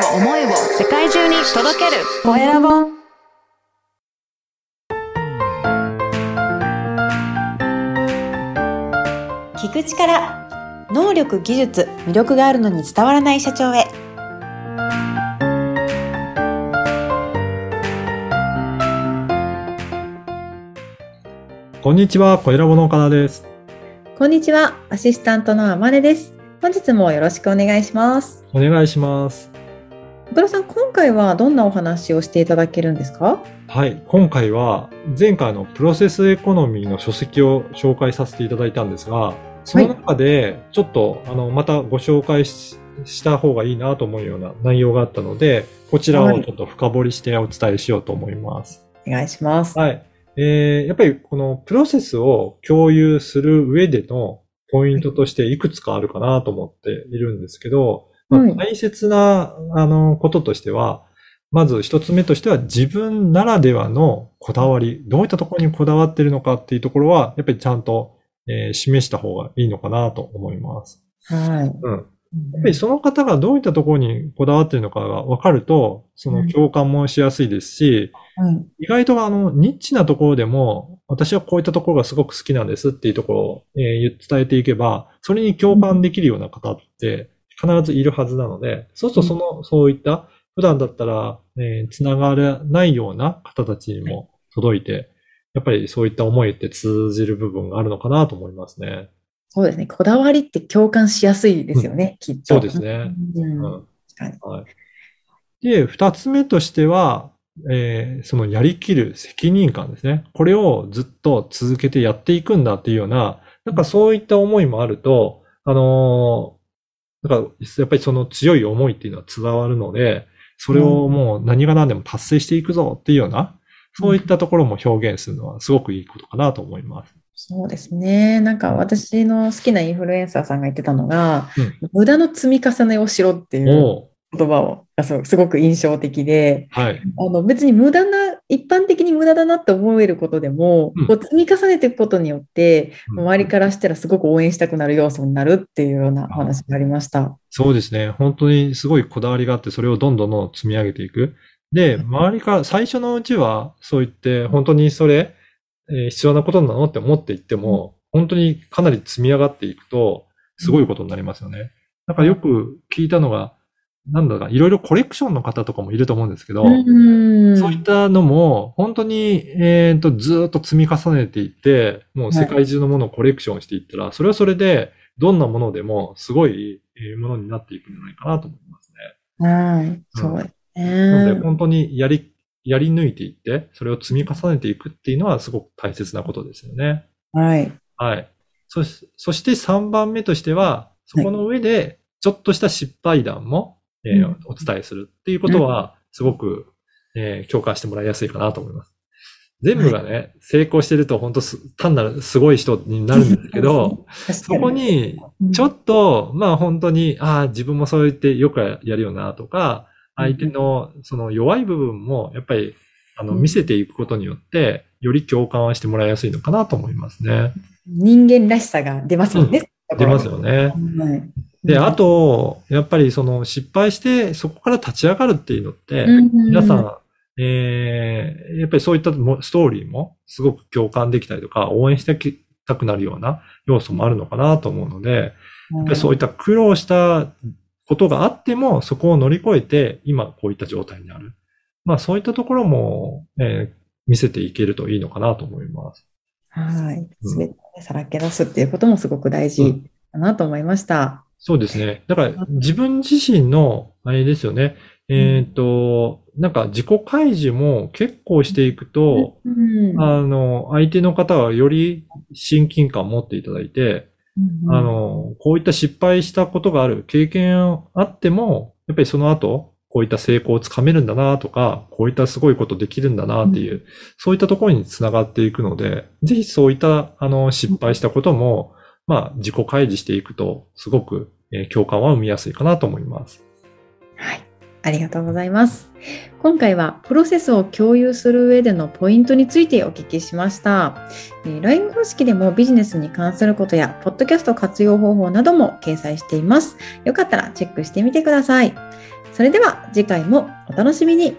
を思いを世界中に届ける。コエラボ聞く力能力技術魅力があるのに伝わらない社長へ。こんにちは、小ラボの岡田です。こんにちはアシスタントのあまねです。本日もよろしくお願いします。お願いします。岡田さん今回はどんなお話をしていただけるんですか？はい、今回は前回のプロセスエコノミーの書籍を紹介させていただいたんですが、その中でちょっと、あのまたご紹介しした方がいいなと思うような内容があったので、こちらをちょっと深掘りしてお伝えしようと思います。お願いしますはい。えー、やっぱりこのプロセスを共有する上でのポイントとしていくつかあるかなと思っているんですけど、まあはい。大切な、あの、こととしては、まず一つ目としては自分ならではのこだわり、どういったところにこだわっているのかっていうところは、やっぱりちゃんと、えー示した方がいいのかなと思います。はい。うん。やっぱりその方がどういったところにこだわっているのかが分かると、その共感もしやすいですし、はい。意外とあの、ニッチなところでも、私はこういったところがすごく好きなんですっていうところを、えー伝えていけば、それに共感できるような方って必ずいるはずなので、そうするとその、そういった、普段だったら、えーつながらないような方たちにも届いて、やっぱりそういった思いって通じる部分があるのかなと思いますね。そうですねこだわりって共感しやすいですよね、きっとそうですね。うんはい。で、二つ目としては、えーそのやりきる責任感ですね。これをずっと続けてやっていくんだっていうような、なんかそういった思いもあると、あのーなんかやっぱりその強い思いっていうのは伝わるので、それをもう何が何でも達成していくぞっていうような、そういったところも表現するのはすごくいいことかなと思います。そうですね。なんか私の好きなインフルエンサーさんが言ってたのが、うん無駄の積み重ねをしろっていう言葉をがすすごく印象的で、はい。あの別に無駄な、一般的に無駄だなって思えることでも、うんこう積み重ねていくことによって、うん周りからしたらすごく応援したくなる要素になるっていうようなお話がありました。そうですね。本当にすごいこだわりがあって、それをどんどんどん積み上げていく。で、周りから最初のうちは、そう言って、本当にそれ、えー必要なことなのって思っていっても、本当にかなり積み上がっていくと、すごいことになりますよね。なんかよく聞いたのが、なんだか、いろいろコレクションの方とかもいると思うんですけど、うんそういったのも、本当に、えっと、ずーっと積み重ねていって、もう世界中のものをコレクションしていったら、それはそれで、どんなものでも、すごいえーものになっていくんじゃないかなと思いますね。はい、そうですなので、ね。本当にやり、やり抜いていって、それを積み重ねていくっていうのはすごく大切なことですよね。はい。はい。そし、そして3番目としては、そこの上で、ちょっとした失敗談も、えーうんお伝えするっていうことは、すごく、えー共感してもらいやすいかなと思います。全部がね、成功してると本当す単なるすごい人になるんですけど、そこに、ちょっっと、まあ本当に、ああ、自分もそう言ってよくやるよなとか、相手のその弱い部分も、やっぱり、あの、うん見せていくことによって、より共感はしてもらいやすいのかなと思いますね。人間らしさが出ますもんね。出ますよね。はい。で、あと、やっぱりその失敗して、そこから立ち上がるっていうのって、うん、皆さん、えー、やっぱりそういったもストーリーもすごく共感できたりとか、応援してきたくなるような要素もあるのかなと思うので、やっぱりそういった苦労したことがあっても、そこを乗り越えて、今こういった状態にある。まあそういったところも、えー見せていけるといいのかなと思います。はい。うんすべてをさらけ出すっていうこともすごく大事だなと思いました。そうですね。だから自分自身の、あれですよね。えっ、と、なんか自己開示も結構していくと、うん。あの、相手の方はより親近感を持っていただいて、うんあの、こういった失敗したことがある経験あっても、やっぱりその後、こういった成功をつかめるんだなとか、こういったすごいことできるんだなっていう、そういったところにつながっていくので、ぜひそういった、あの、失敗したことも、まあ、自己開示していくと、すごく、えー共感は生みやすいかなと思います。はい。ありがとうございます。今回はプロセスを共有する上でのポイントについてお聞きしました。えー LINE 公式でもビジネスに関することや、ポッドキャスト活用方法なども掲載しています。よかったらチェックしてみてください。それでは次回もお楽しみに。